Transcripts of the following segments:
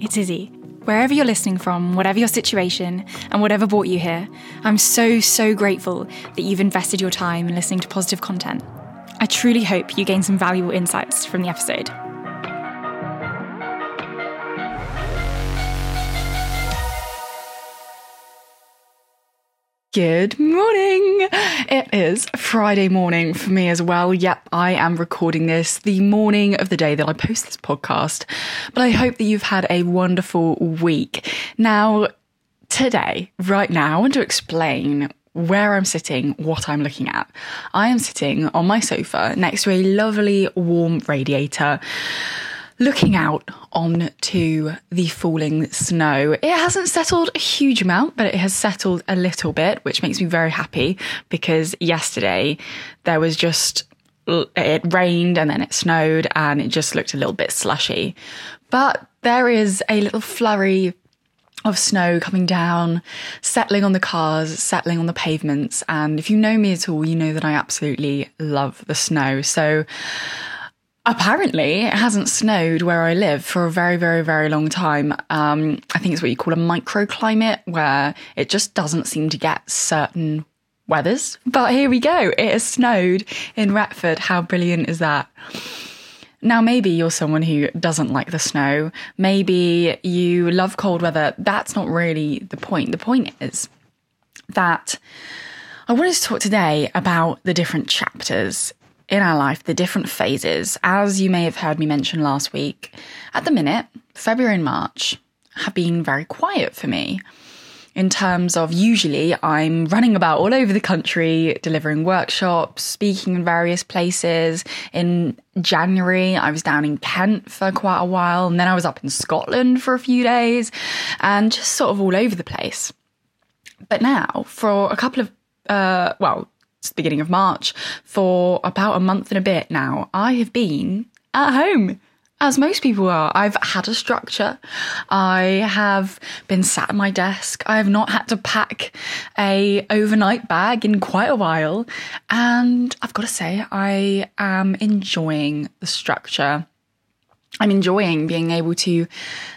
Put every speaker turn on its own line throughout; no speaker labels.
it's Izzy. Wherever you're listening from, whatever your situation, and whatever brought you here, I'm so, so grateful that you've invested your time in listening to positive content. I truly hope you gain some valuable insights from the episode. Good morning. It is Friday morning for me as well. Yep, I am recording this the morning of the day that I post this podcast. But I hope that you've had a wonderful week. Now, today, right now, I want to explain where I'm sitting, what I'm looking at. I am sitting on my sofa next to a lovely warm radiator looking out on to the falling snow. It hasn't settled a huge amount, but it has settled a little bit, which makes me very happy because yesterday there was just it rained and then it snowed and it just looked a little bit slushy. But there is a little flurry of snow coming down, settling on the cars, settling on the pavements. And if you know me at all, you know that I absolutely love the snow. So Apparently, it hasn't snowed where I live for a very, very, very long time. Um, I think it's what you call a microclimate, where it just doesn't seem to get certain weathers. But here we go. It has snowed in Retford. How brilliant is that? Now, maybe you're someone who doesn't like the snow. Maybe you love cold weather. That's not really the point. The point is that I wanted to talk today about the different chapters in our life, the different phases. As you may have heard me mention last week, at the minute, February and March have been very quiet for me. In terms of usually, I'm running about all over the country, delivering workshops, speaking in various places. In January, I was down in Kent for quite a while, and then I was up in Scotland for a few days, and just sort of all over the place. But now, for a couple of, uh, well, the beginning of March, for about a month and a bit now, I have been at home. As most people are, I've had a structure. I have been sat at my desk. I have not had to pack a overnight bag in quite a while. And I've got to say, I am enjoying the structure. I'm enjoying being able to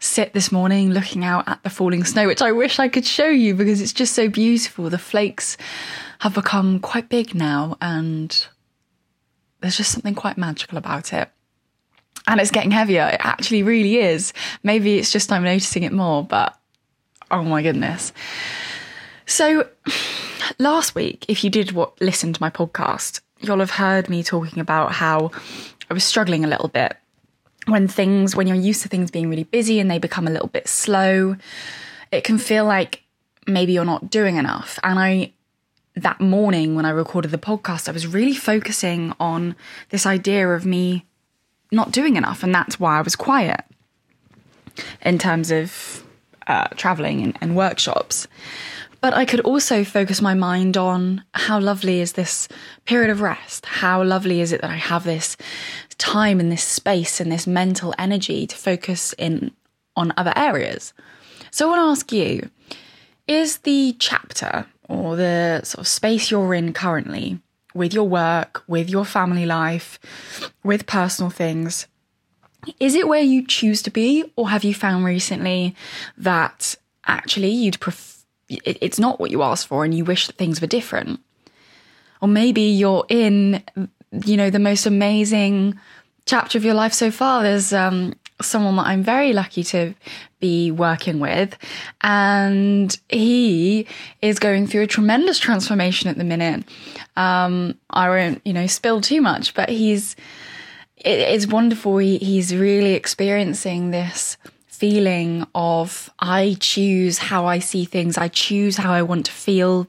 sit this morning looking out at the falling snow, which I wish I could show you because it's just so beautiful. The flakes have become quite big now, and there's just something quite magical about it. And it's getting heavier. It actually really is. Maybe it's just I'm noticing it more, but oh my goodness. So, last week, if you did what listen to my podcast, you'll have heard me talking about how I was struggling a little bit when things, when you're used to things being really busy and they become a little bit slow, it can feel like maybe you're not doing enough. And I that morning when I recorded the podcast, I was really focusing on this idea of me not doing enough. And that's why I was quiet in terms of uh, traveling and, and workshops. But I could also focus my mind on how lovely is this period of rest? How lovely is it that I have this time and this space and this mental energy to focus in on other areas? So I want to ask you is the chapter or the sort of space you're in currently with your work, with your family life, with personal things, is it where you choose to be, or have you found recently that actually you'd pref- it's not what you asked for and you wish that things were different? Or maybe you're in, you know, the most amazing chapter of your life so far. There's um, someone that I'm very lucky to be working with. And he is going through a tremendous transformation at the minute. Um, I won't, you know, spill too much, but he's, it, it's wonderful. He, he's really experiencing this feeling of I choose how I see things. I choose how I want to feel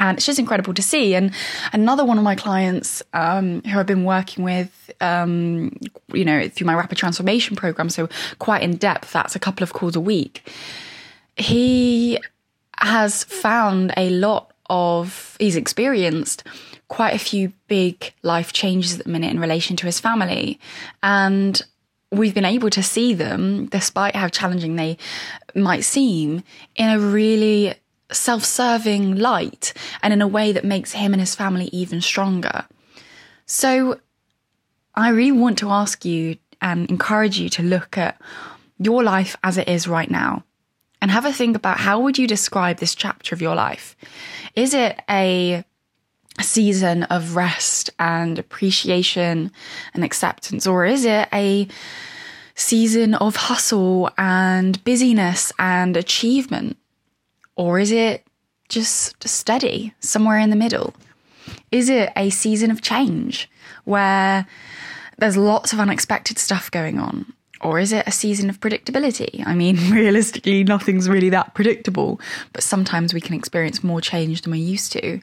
and it's just incredible to see. And another one of my clients um, who I've been working with, um, you know, through my rapid transformation program, so quite in depth, that's a couple of calls a week. He has found a lot of, he's experienced quite a few big life changes at the minute in relation to his family. And we've been able to see them, despite how challenging they might seem, in a really self serving light and in a way that makes him and his family even stronger. So, I really want to ask you and encourage you to look at your life as it is right now and have a think about how would you describe this chapter of your life? Is it a season of rest and appreciation and acceptance or is it a season of hustle and busyness and achievement? Or is it just steady, somewhere in the middle? Is it a season of change where there's lots of unexpected stuff going on? Or is it a season of predictability? I mean, realistically, nothing's really that predictable, but sometimes we can experience more change than we're used to.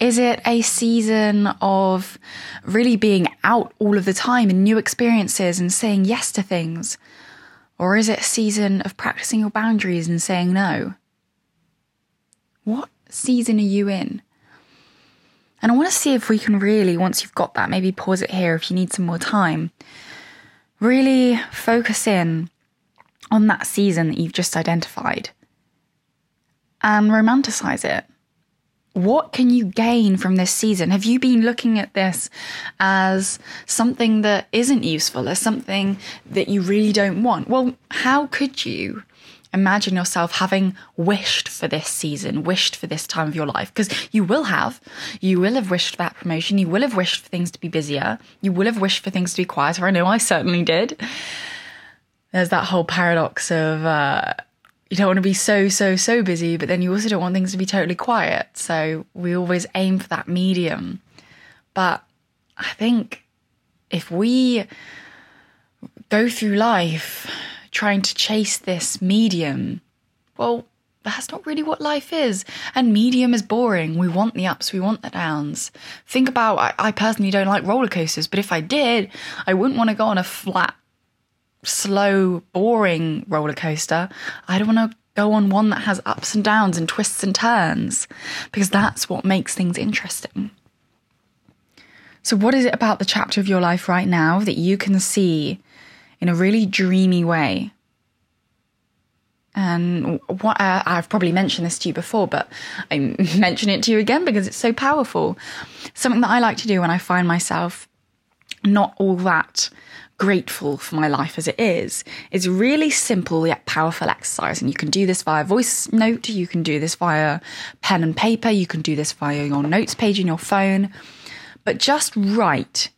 Is it a season of really being out all of the time and new experiences and saying yes to things? Or is it a season of practicing your boundaries and saying no? What season are you in? And I want to see if we can really, once you've got that, maybe pause it here if you need some more time, really focus in on that season that you've just identified and romanticize it what can you gain from this season? Have you been looking at this as something that isn't useful, as something that you really don't want? Well, how could you imagine yourself having wished for this season, wished for this time of your life? Because you will have. You will have wished for that promotion. You will have wished for things to be busier. You will have wished for things to be quieter. I know I certainly did. There's that whole paradox of, uh, you don't want to be so, so, so busy, but then you also don't want things to be totally quiet. So we always aim for that medium. But I think if we go through life trying to chase this medium, well, that's not really what life is. And medium is boring. We want the ups, we want the downs. Think about I, I personally don't like roller coasters, but if I did, I wouldn't want to go on a flat slow, boring roller coaster. I don't want to go on one that has ups and downs and twists and turns because that's what makes things interesting. So, what is it about the chapter of your life right now that you can see in a really dreamy way? And what uh, I've probably mentioned this to you before, but I mention it to you again because it's so powerful. Something that I like to do when I find myself not all that grateful for my life as it is is really simple yet powerful exercise and you can do this via voice note you can do this via pen and paper you can do this via your notes page in your phone but just write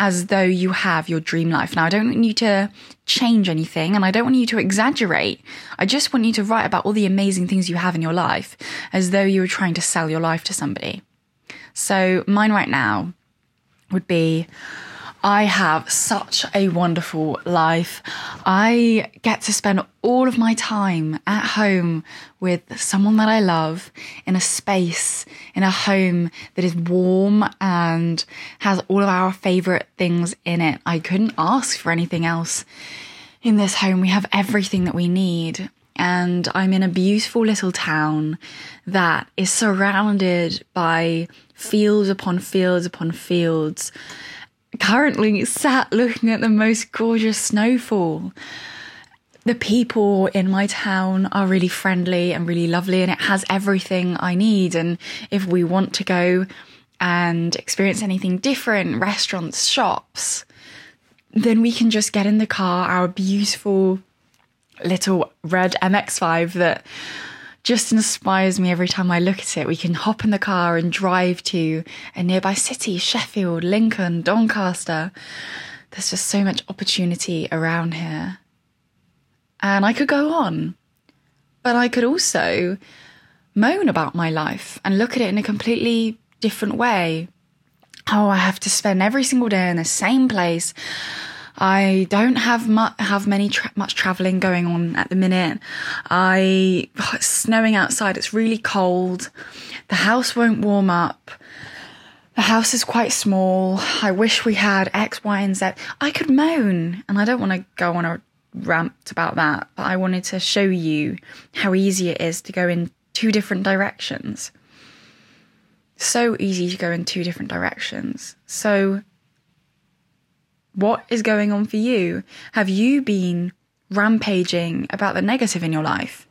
as though you have your dream life. Now i don't want you to change anything and i don't want you to exaggerate. I just want you to write about all the amazing things you have in your life as though you were trying to sell your life to somebody. So mine right now would be I have such a wonderful life. I get to spend all of my time at home with someone that I love in a space, in a home that is warm and has all of our favorite things in it. I couldn't ask for anything else in this home. We have everything that we need. And I'm in a beautiful little town that is surrounded by fields upon fields upon fields currently sat looking at the most gorgeous snowfall. The people in my town are really friendly and really lovely, and it has everything I need. And if we want to go and experience anything different, restaurants, shops, then we can just get in the car, our beautiful little red MX5 that just inspires me every time I look at it. We can hop in the car and drive to a nearby city, Sheffield, Lincoln, Doncaster. There's just so much opportunity around here. And I could go on, but I could also moan about my life and look at it in a completely different way. Oh, I have to spend every single day in the same place. I don't have much have many tra- much traveling going on at the minute. I oh, it's snowing outside. It's really cold. The house won't warm up. The house is quite small. I wish we had X, Y, and Z. I could moan, and I don't want to go on a rant about that, but I wanted to show you how easy it is to go in two different directions. So easy to go in two different directions. So what is going on for you? Have you been rampaging about the negative in your life?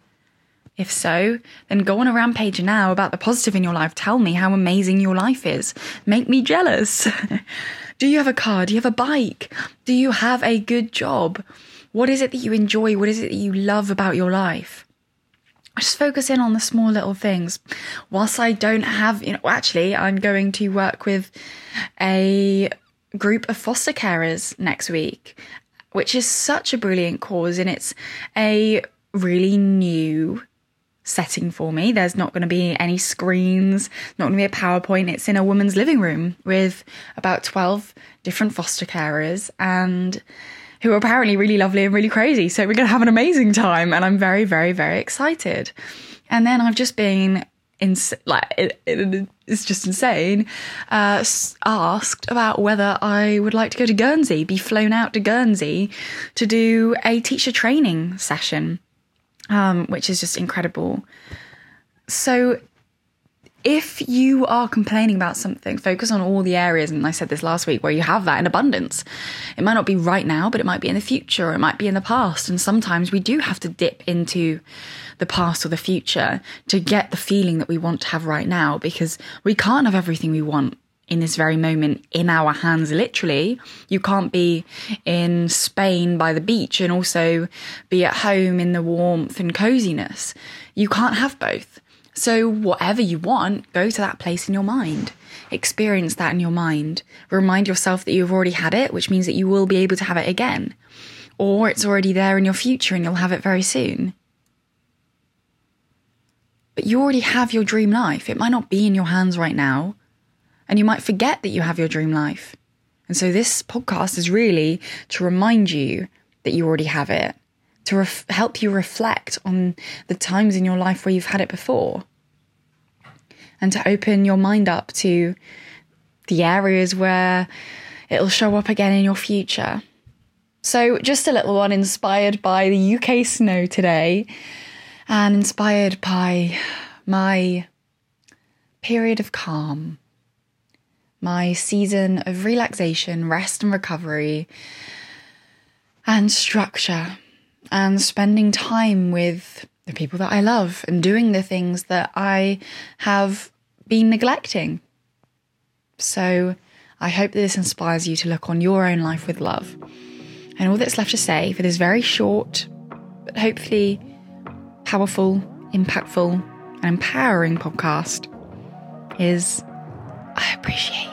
If so, then go on a rampage now about the positive in your life. Tell me how amazing your life is. Make me jealous. Do you have a car? Do you have a bike? Do you have a good job? What is it that you enjoy? What is it that you love about your life? just focus in on the small little things. Whilst I don't have, you know, actually, I'm going to work with a group of foster carers next week, which is such a brilliant cause. And it's a really new setting for me. There's not going to be any screens, not going to be a PowerPoint. It's in a woman's living room with about 12 different foster carers and who are apparently really lovely and really crazy. So we're going to have an amazing time. And I'm very, very, very excited. And then I've just been in, like, it, it, it's just insane, uh, asked about whether I would like to go to Guernsey, be flown out to Guernsey to do a teacher training session, um, which is just incredible. So if you are complaining about something, focus on all the areas, and I said this last week, where you have that in abundance. It might not be right now, but it might be in the future, or it might be in the past. And sometimes we do have to dip into the past or the future to get the feeling that we want to have right now, because we can't have everything we want in this very moment in our hands, literally. You can't be in Spain by the beach and also be at home in the warmth and coziness. You can't have both. So, whatever you want, go to that place in your mind. Experience that in your mind. Remind yourself that you've already had it, which means that you will be able to have it again. Or it's already there in your future and you'll have it very soon. But you already have your dream life. It might not be in your hands right now. And you might forget that you have your dream life. And so, this podcast is really to remind you that you already have it to ref- help you reflect on the times in your life where you've had it before and to open your mind up to the areas where it'll show up again in your future. So, just a little one inspired by the UK snow today and inspired by my period of calm, my season of relaxation, rest, and recovery, and structure and spending time with the people that I love and doing the things that I have been neglecting. So I hope that this inspires you to look on your own life with love. And all that's left to say for this very short, but hopefully powerful, impactful, and empowering podcast is I appreciate